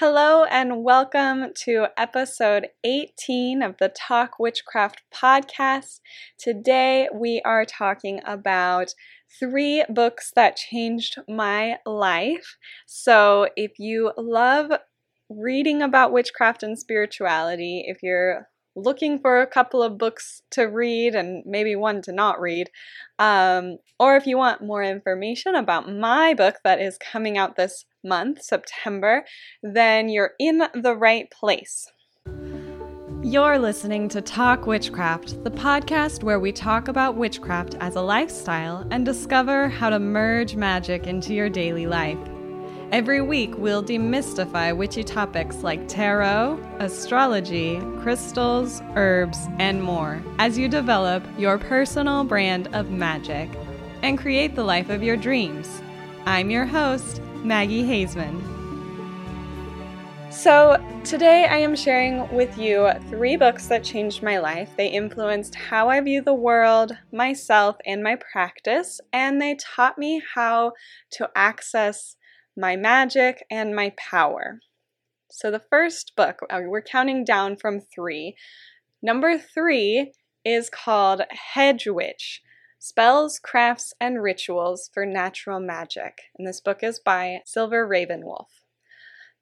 Hello, and welcome to episode 18 of the Talk Witchcraft podcast. Today, we are talking about three books that changed my life. So, if you love reading about witchcraft and spirituality, if you're looking for a couple of books to read and maybe one to not read, um, or if you want more information about my book that is coming out this month, September, then you're in the right place. You're listening to Talk Witchcraft, the podcast where we talk about witchcraft as a lifestyle and discover how to merge magic into your daily life. Every week, we'll demystify witchy topics like tarot, astrology, crystals, herbs, and more as you develop your personal brand of magic and create the life of your dreams. I'm your host, Maggie Haseman. So, today I am sharing with you three books that changed my life. They influenced how I view the world, myself, and my practice, and they taught me how to access my magic, and my power. So, the first book, uh, we're counting down from three. Number three is called Hedge Witch Spells, Crafts, and Rituals for Natural Magic. And this book is by Silver Ravenwolf.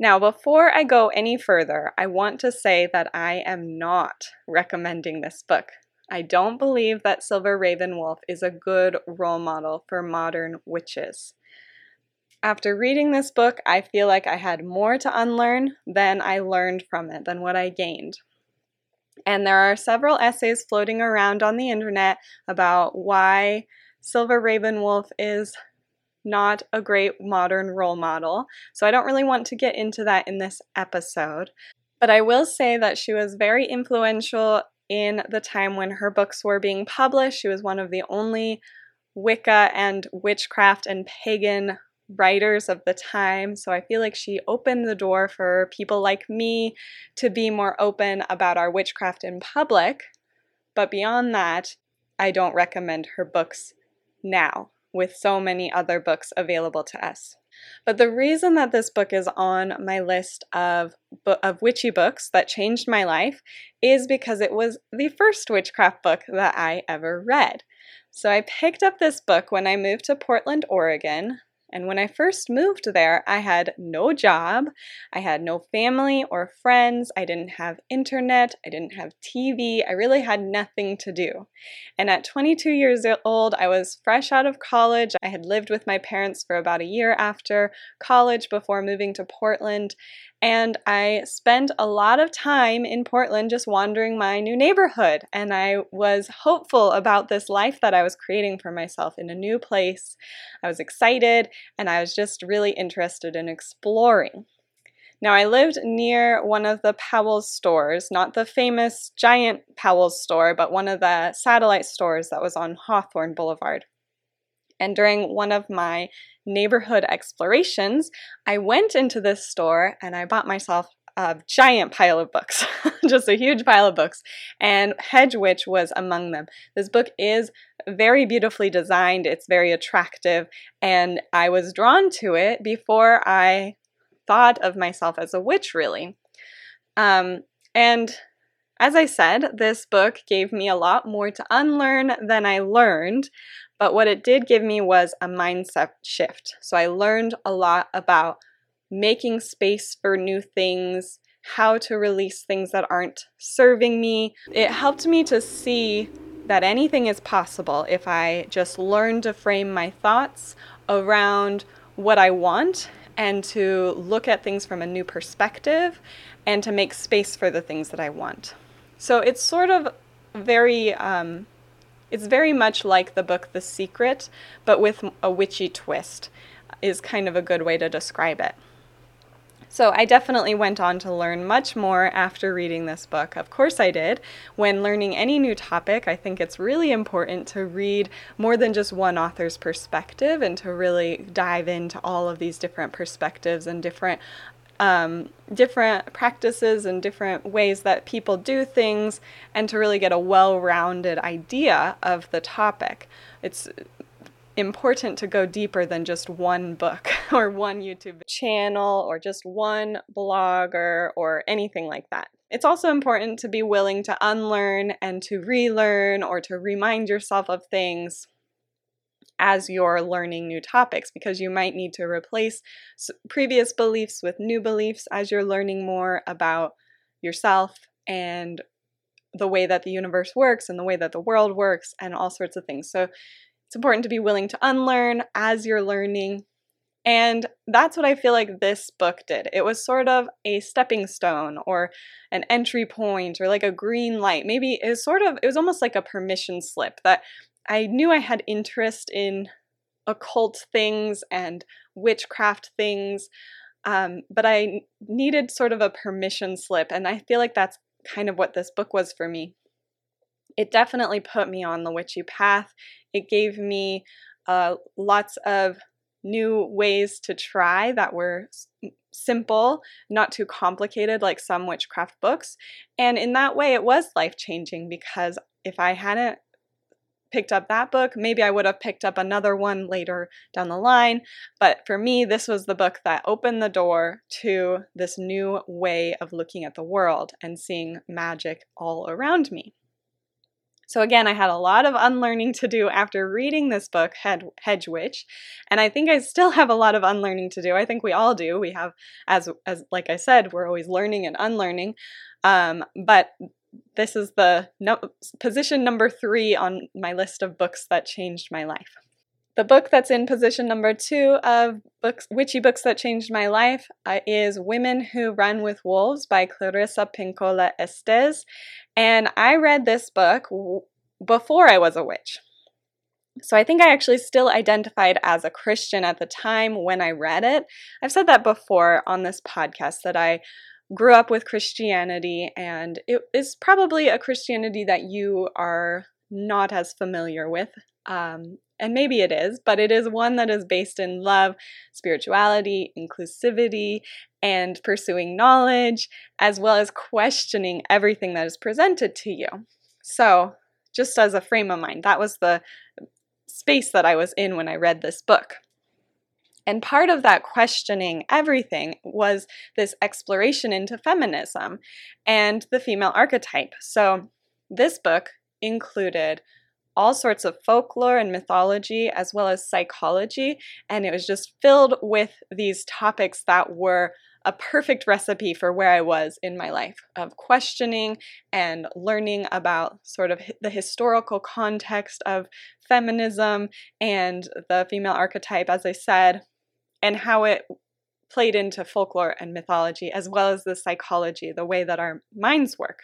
Now, before I go any further, I want to say that I am not recommending this book. I don't believe that Silver Ravenwolf is a good role model for modern witches. After reading this book, I feel like I had more to unlearn than I learned from it, than what I gained. And there are several essays floating around on the internet about why Silver Ravenwolf is not a great modern role model. So I don't really want to get into that in this episode. But I will say that she was very influential in the time when her books were being published. She was one of the only Wicca and witchcraft and pagan writers of the time. So I feel like she opened the door for people like me to be more open about our witchcraft in public. But beyond that, I don't recommend her books now with so many other books available to us. But the reason that this book is on my list of of witchy books that changed my life is because it was the first witchcraft book that I ever read. So I picked up this book when I moved to Portland, Oregon, and when I first moved there, I had no job, I had no family or friends, I didn't have internet, I didn't have TV, I really had nothing to do. And at 22 years old, I was fresh out of college. I had lived with my parents for about a year after college before moving to Portland, and I spent a lot of time in Portland just wandering my new neighborhood. And I was hopeful about this life that I was creating for myself in a new place. I was excited and I was just really interested in exploring. Now, I lived near one of the Powell's stores, not the famous giant Powell's store, but one of the satellite stores that was on Hawthorne Boulevard. And during one of my neighborhood explorations, I went into this store and I bought myself a giant pile of books, just a huge pile of books, and Hedge Witch was among them. This book is very beautifully designed, it's very attractive, and I was drawn to it before I thought of myself as a witch, really. Um, and as I said, this book gave me a lot more to unlearn than I learned, but what it did give me was a mindset shift. So I learned a lot about making space for new things, how to release things that aren't serving me. It helped me to see that anything is possible if I just learn to frame my thoughts around what I want and to look at things from a new perspective and to make space for the things that I want. So it's sort of very um, it's very much like the book The Secret, but with a witchy twist, is kind of a good way to describe it. So I definitely went on to learn much more after reading this book. Of course, I did. When learning any new topic, I think it's really important to read more than just one author's perspective and to really dive into all of these different perspectives and different um, different practices and different ways that people do things and to really get a well rounded idea of the topic. It's important to go deeper than just one book or one YouTube channel or just one blogger or anything like that. It's also important to be willing to unlearn and to relearn or to remind yourself of things as you're learning new topics because you might need to replace previous beliefs with new beliefs as you're learning more about yourself and the way that the universe works and the way that the world works and all sorts of things. So it's important to be willing to unlearn as you're learning. And that's what I feel like this book did. It was sort of a stepping stone or an entry point or like a green light. Maybe it was sort of, it was almost like a permission slip that I knew I had interest in occult things and witchcraft things, um, but I needed sort of a permission slip. And I feel like that's kind of what this book was for me. It definitely put me on the witchy path. It gave me uh, lots of new ways to try that were simple, not too complicated like some witchcraft books. And in that way, it was life changing because if I hadn't picked up that book. Maybe I would have picked up another one later down the line. But for me, this was the book that opened the door to this new way of looking at the world and seeing magic all around me. So again, I had a lot of unlearning to do after reading this book, Hedge Witch, and I think I still have a lot of unlearning to do. I think we all do. We have, as as like I said, we're always learning and unlearning. Um, but this is the no, position number three on my list of books that changed my life. The book that's in position number two of books, witchy books that changed my life uh, is Women Who Run with Wolves by Clarissa Pinkola Estes. And I read this book w- before I was a witch. So I think I actually still identified as a Christian at the time when I read it. I've said that before on this podcast that I grew up with Christianity, and it is probably a Christianity that you are not as familiar with. Um, and maybe it is, but it is one that is based in love, spirituality, inclusivity, and pursuing knowledge, as well as questioning everything that is presented to you. So, just as a frame of mind, that was the space that I was in when I read this book. And part of that questioning everything was this exploration into feminism and the female archetype. So, this book included all sorts of folklore and mythology, as well as psychology, and it was just filled with these topics that were a perfect recipe for where I was in my life of questioning and learning about sort of the historical context of feminism and the female archetype, as I said, and how it played into folklore and mythology, as well as the psychology, the way that our minds work.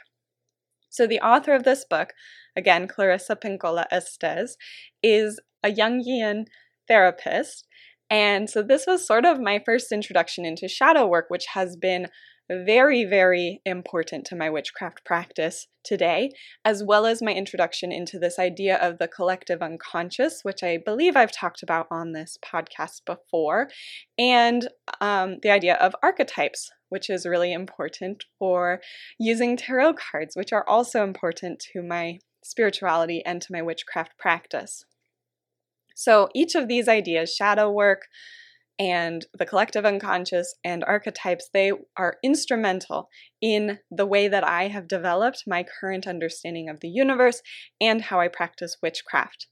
So, the author of this book, again, Clarissa Pinkola Estes, is a Jungian therapist. And so, this was sort of my first introduction into shadow work, which has been very, very important to my witchcraft practice today, as well as my introduction into this idea of the collective unconscious, which I believe I've talked about on this podcast before, and um, the idea of archetypes, which is really important for using tarot cards, which are also important to my spirituality and to my witchcraft practice. So each of these ideas, shadow work, and the collective unconscious and archetypes, they are instrumental in the way that I have developed my current understanding of the universe and how I practice witchcraft.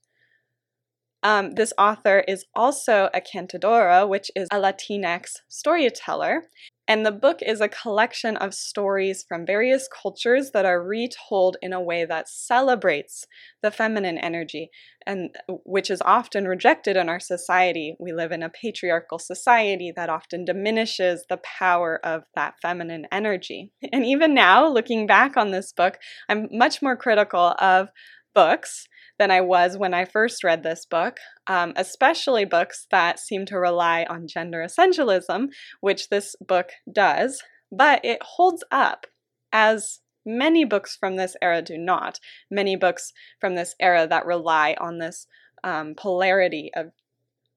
Um, this author is also a cantadora, which is a Latinx storyteller, and the book is a collection of stories from various cultures that are retold in a way that celebrates the feminine energy, and which is often rejected in our society. We live in a patriarchal society that often diminishes the power of that feminine energy. And even now, looking back on this book, I'm much more critical of books than I was when I first read this book, um, especially books that seem to rely on gender essentialism, which this book does, but it holds up as many books from this era do not. Many books from this era that rely on this um, polarity of,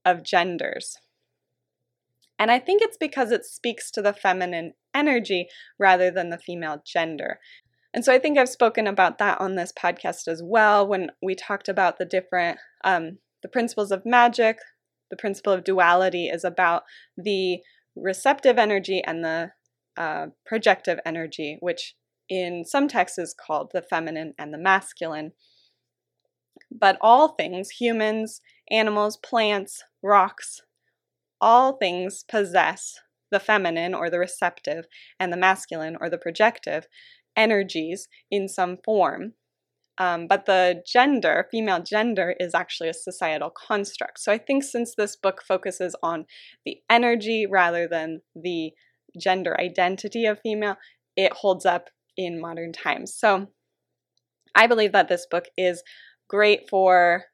of genders. And I think it's because it speaks to the feminine energy rather than the female gender. And so I think I've spoken about that on this podcast as well when we talked about the different um, the principles of magic, the principle of duality is about the receptive energy and the uh, projective energy, which in some texts is called the feminine and the masculine. But all things, humans, animals, plants, rocks, all things possess the feminine or the receptive and the masculine or the projective energies in some form. Um, but the gender, female gender, is actually a societal construct. So I think since this book focuses on the energy rather than the gender identity of female, it holds up in modern times. So I believe that this book is great for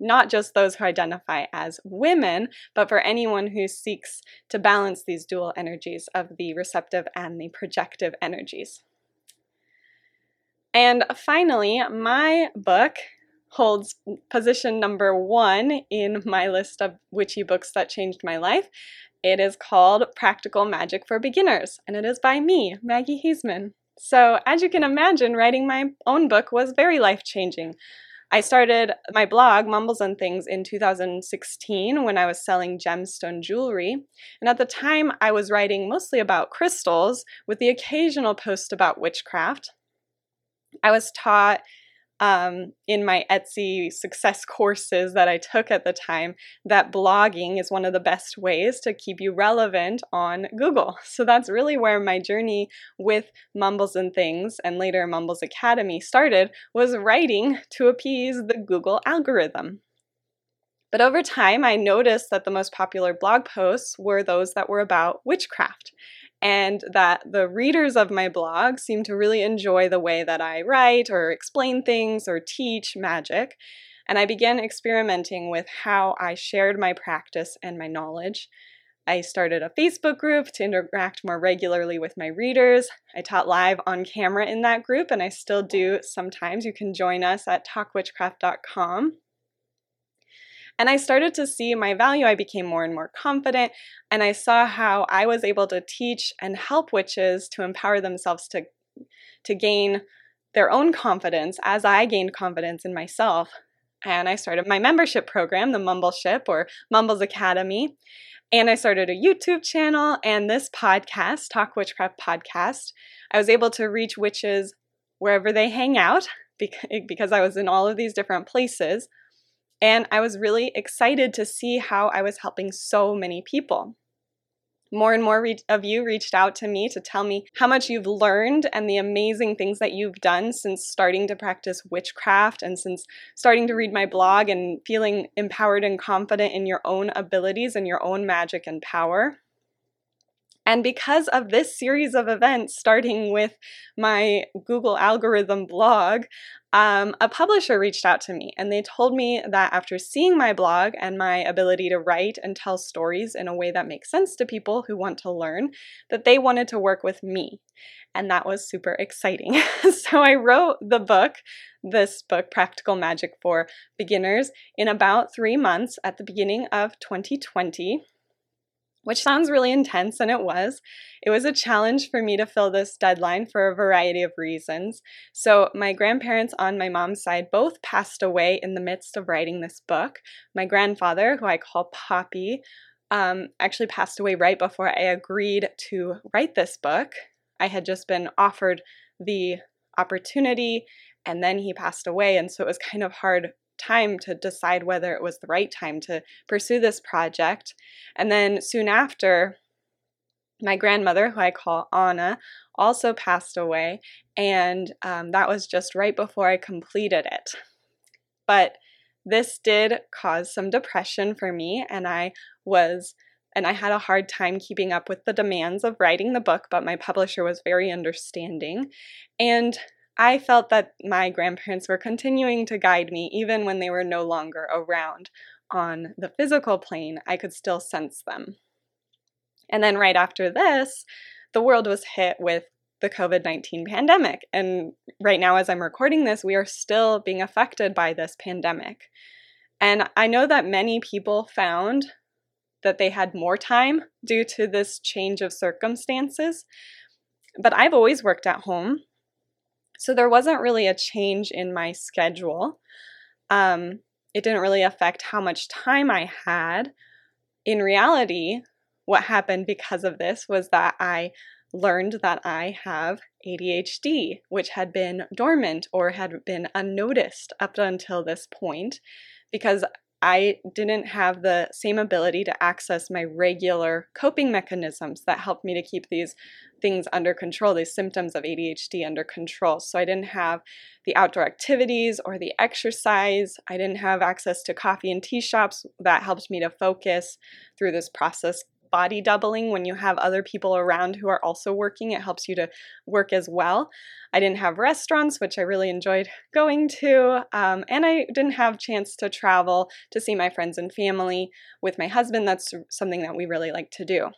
not just those who identify as women, but for anyone who seeks to balance these dual energies of the receptive and the projective energies. And finally, my book holds position number one in my list of witchy books that changed my life. It is called Practical Magic for Beginners, and it is by me, Maggie Haseman. So, as you can imagine, writing my own book was very life changing. I started my blog, Mumbles and Things, in 2016 when I was selling gemstone jewelry. And at the time, I was writing mostly about crystals with the occasional post about witchcraft. I was taught um, in my Etsy success courses that I took at the time that blogging is one of the best ways to keep you relevant on Google. So that's really where my journey with Mumbles and Things and later Mumbles Academy started was writing to appease the Google algorithm. But over time, I noticed that the most popular blog posts were those that were about witchcraft and that the readers of my blog seem to really enjoy the way that I write or explain things or teach magic. And I began experimenting with how I shared my practice and my knowledge. I started a Facebook group to interact more regularly with my readers. I taught live on camera in that group, and I still do sometimes. You can join us at talkwitchcraft.com. And I started to see my value. I became more and more confident, and I saw how I was able to teach and help witches to empower themselves to, to gain their own confidence as I gained confidence in myself. And I started my membership program, the Mumbleship or Mumbles Academy. And I started a YouTube channel and this podcast, Talk Witchcraft Podcast. I was able to reach witches wherever they hang out because I was in all of these different places. And I was really excited to see how I was helping so many people. More and more re- of you reached out to me to tell me how much you've learned and the amazing things that you've done since starting to practice witchcraft and since starting to read my blog and feeling empowered and confident in your own abilities and your own magic and power. And because of this series of events, starting with my Google algorithm blog, um, a publisher reached out to me and they told me that after seeing my blog and my ability to write and tell stories in a way that makes sense to people who want to learn, that they wanted to work with me. And that was super exciting. so I wrote the book, this book, Practical Magic for Beginners, in about three months at the beginning of 2020 which sounds really intense, and it was. It was a challenge for me to fill this deadline for a variety of reasons. So, my grandparents on my mom's side both passed away in the midst of writing this book. My grandfather, who I call Poppy, um, actually passed away right before I agreed to write this book. I had just been offered the opportunity, and then he passed away, and so it was kind of hard time to decide whether it was the right time to pursue this project. And then soon after, my grandmother, who I call Anna, also passed away, and um, that was just right before I completed it. But this did cause some depression for me, and I was and I had a hard time keeping up with the demands of writing the book, but my publisher was very understanding. And I felt that my grandparents were continuing to guide me even when they were no longer around. On the physical plane, I could still sense them. And then right after this, the world was hit with the COVID 19 pandemic. And right now, as I'm recording this, we are still being affected by this pandemic. And I know that many people found that they had more time due to this change of circumstances. But I've always worked at home. So there wasn't really a change in my schedule. Um, it didn't really affect how much time I had. In reality, what happened because of this was that I learned that I have ADHD, which had been dormant or had been unnoticed up until this point because I didn't have the same ability to access my regular coping mechanisms that helped me to keep these things under control, these symptoms of ADHD under control. So I didn't have the outdoor activities or the exercise. I didn't have access to coffee and tea shops that helped me to focus through this process body doubling when you have other people around who are also working. It helps you to work as well. I didn't have restaurants, which I really enjoyed going to, um, and I didn't have chance to travel to see my friends and family with my husband. That's something that we really like to do.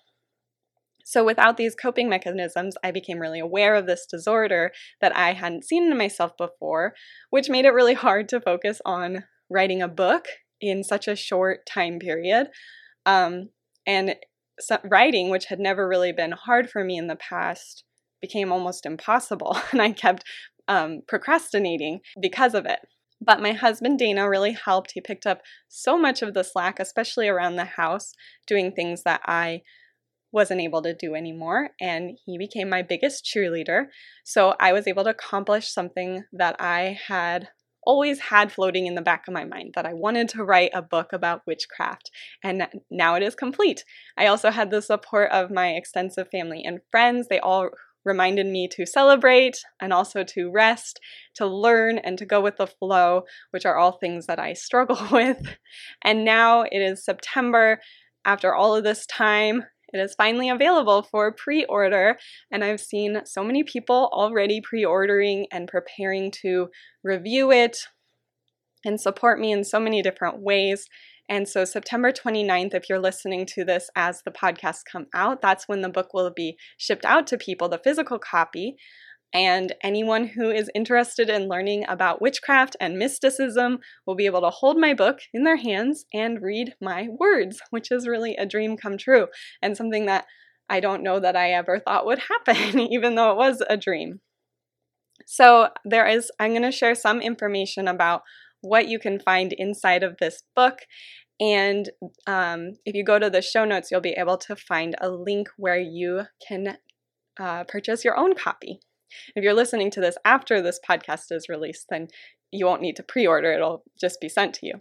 So, without these coping mechanisms, I became really aware of this disorder that I hadn't seen in myself before, which made it really hard to focus on writing a book in such a short time period. Um, and writing, which had never really been hard for me in the past, became almost impossible. And I kept um, procrastinating because of it. But my husband Dana really helped. He picked up so much of the slack, especially around the house, doing things that I wasn't able to do anymore. And he became my biggest cheerleader. So I was able to accomplish something that I had always had floating in the back of my mind that I wanted to write a book about witchcraft, and now it is complete. I also had the support of my extensive family and friends. They all reminded me to celebrate and also to rest, to learn, and to go with the flow, which are all things that I struggle with. And now it is September. After all of this time, it is finally available for pre order, and I've seen so many people already pre ordering and preparing to review it and support me in so many different ways. And so, September 29th, if you're listening to this as the podcast come out, that's when the book will be shipped out to people, the physical copy. And anyone who is interested in learning about witchcraft and mysticism will be able to hold my book in their hands and read my words, which is really a dream come true and something that I don't know that I ever thought would happen, even though it was a dream. So, there is, I'm going to share some information about what you can find inside of this book. And um, if you go to the show notes, you'll be able to find a link where you can uh, purchase your own copy. If you're listening to this after this podcast is released, then you won't need to pre order, it'll just be sent to you.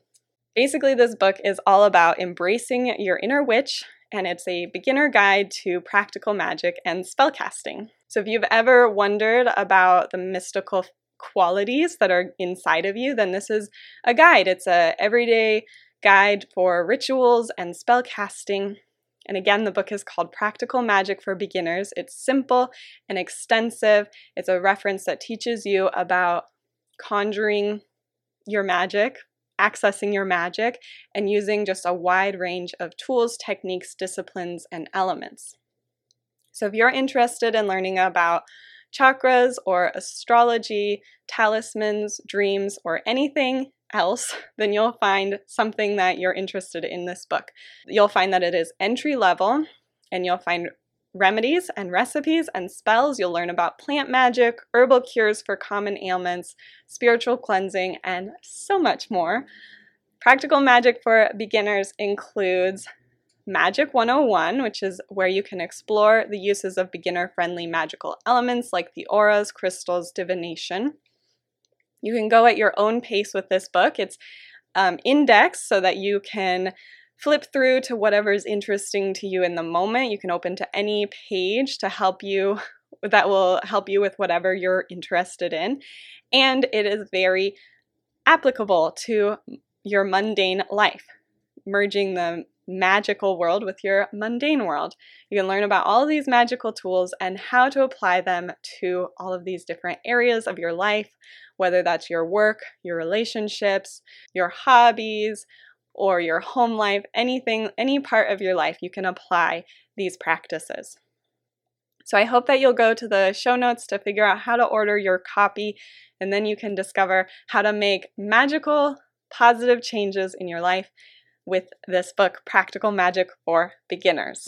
Basically, this book is all about embracing your inner witch, and it's a beginner guide to practical magic and spellcasting. So, if you've ever wondered about the mystical qualities that are inside of you, then this is a guide. It's a everyday guide for rituals and spellcasting and again, the book is called Practical Magic for Beginners. It's simple and extensive. It's a reference that teaches you about conjuring your magic, accessing your magic, and using just a wide range of tools, techniques, disciplines, and elements. So, if you're interested in learning about chakras or astrology, talismans, dreams, or anything else, then you'll find something that you're interested in this book. You'll find that it is entry level and you'll find remedies and recipes and spells. You'll learn about plant magic, herbal cures for common ailments, spiritual cleansing, and so much more. Practical magic for beginners includes Magic 101, which is where you can explore the uses of beginner friendly magical elements like the auras, crystals, divination. You can go at your own pace with this book. It's um, indexed so that you can flip through to whatever is interesting to you in the moment. You can open to any page to help you, that will help you with whatever you're interested in. And it is very applicable to your mundane life, merging the magical world with your mundane world. You can learn about all of these magical tools and how to apply them to all of these different areas of your life, whether that's your work, your relationships, your hobbies, or your home life, anything, any part of your life, you can apply these practices. So I hope that you'll go to the show notes to figure out how to order your copy, and then you can discover how to make magical, positive changes in your life with this book, Practical Magic for Beginners.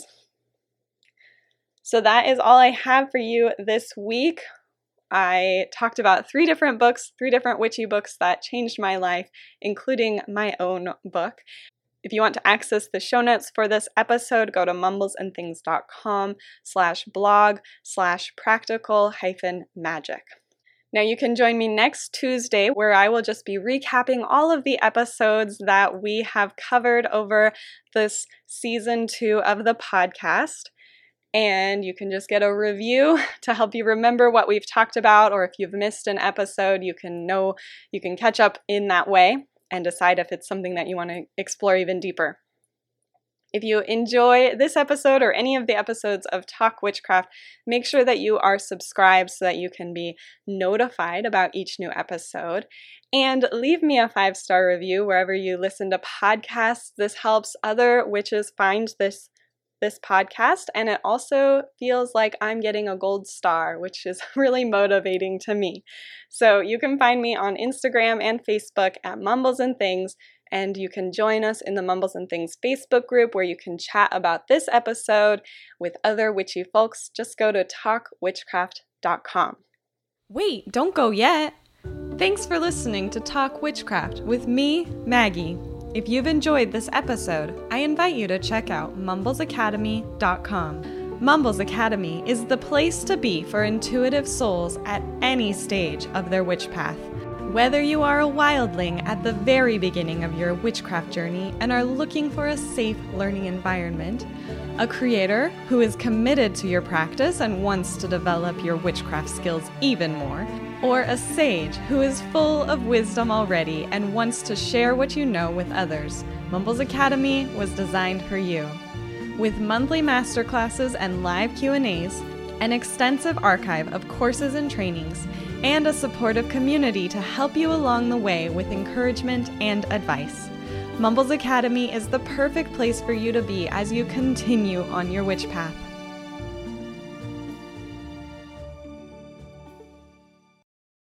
So that is all I have for you this week. I talked about three different books, three different witchy books that changed my life, including my own book. If you want to access the show notes for this episode, go to mumblesandthings.com slash blog slash practical hyphen magic. Now, you can join me next Tuesday where I will just be recapping all of the episodes that we have covered over this season two of the podcast. And you can just get a review to help you remember what we've talked about, or if you've missed an episode, you can know you can catch up in that way and decide if it's something that you want to explore even deeper. If you enjoy this episode or any of the episodes of Talk Witchcraft, make sure that you are subscribed so that you can be notified about each new episode. And leave me a five star review wherever you listen to podcasts. This helps other witches find this this podcast and it also feels like I'm getting a gold star, which is really motivating to me. So you can find me on Instagram and Facebook at Mumbles and Things and you can join us in the Mumbles and Things Facebook group where you can chat about this episode with other witchy folks. Just go to talkwitchcraft.com. Wait, don't go yet. Thanks for listening to Talk Witchcraft with me, Maggie. If you've enjoyed this episode, I invite you to check out mumblesacademy.com. Mumbles Academy is the place to be for intuitive souls at any stage of their witch path. Whether you are a wildling at the very beginning of your witchcraft journey and are looking for a safe learning environment, a creator who is committed to your practice and wants to develop your witchcraft skills even more, or a sage who is full of wisdom already and wants to share what you know with others, Mumbles Academy was designed for you. With monthly masterclasses and live Q&As, an extensive archive of courses and trainings, and a supportive community to help you along the way with encouragement and advice. Mumbles Academy is the perfect place for you to be as you continue on your witch path.